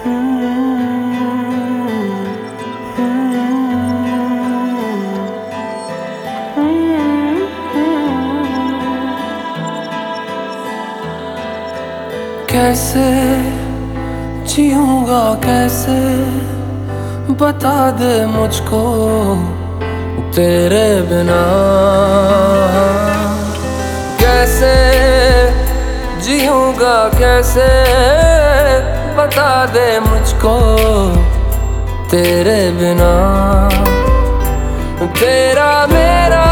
کیسے جیوں گا کیسے؟ بتا دے مجھ کو تیرے بنا۔ کیسے جیوں گا کیسے؟ بتا دے مجھ کو تیرے بنا۔ تیرا میرا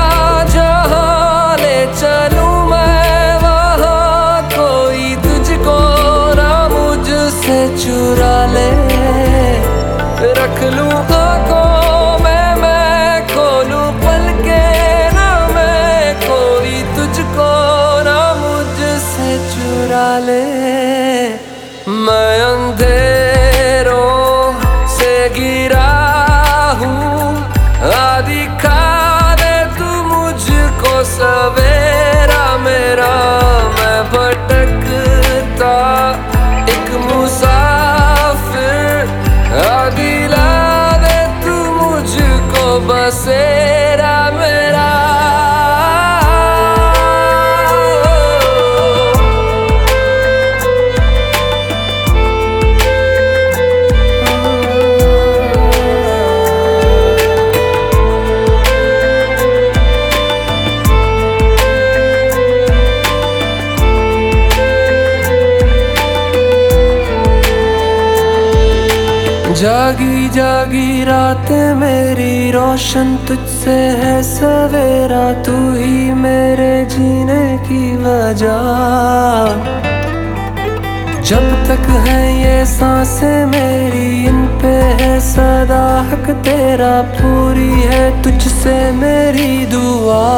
جہاں لے چلوں میں، وہاں کوئی تجھ کو نہ مجھ سے چرا لے۔ رکھ لوں آنکھوں میں میں کھولوں پل کے نہ، میں کوئی تجھ کو نہ مجھ سے چرا لے۔ میں اندھیروں سے گرا ہوں آدھی کھا دے تو مجھ کو سویرا میرا میں بھٹکتا ایک مسافر آدھی لا دے تو مجھ کو بسیرا جاگی جاگی رات میری، روشن تجھ سے ہے سویرا، تو ہی میرے جینے کی وجہ۔ جب تک ہے یہ سانسیں میری، ان پہ ہے صدا، حق تیرا، پوری ہے تجھ سے میری دعا۔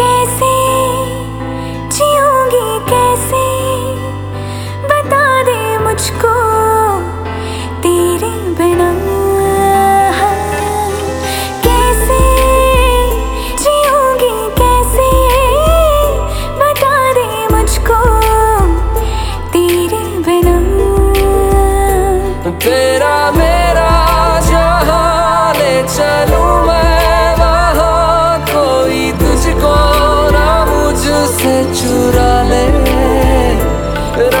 کیسے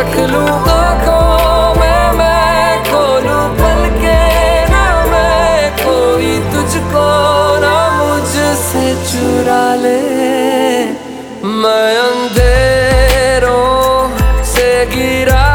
رکھ لوں آنکھوں میں میں کھولوں پل کے نہ، میں کوئی تجھ کو نہ مجھ سے چرا لے۔ میں اندھیروں سے گرا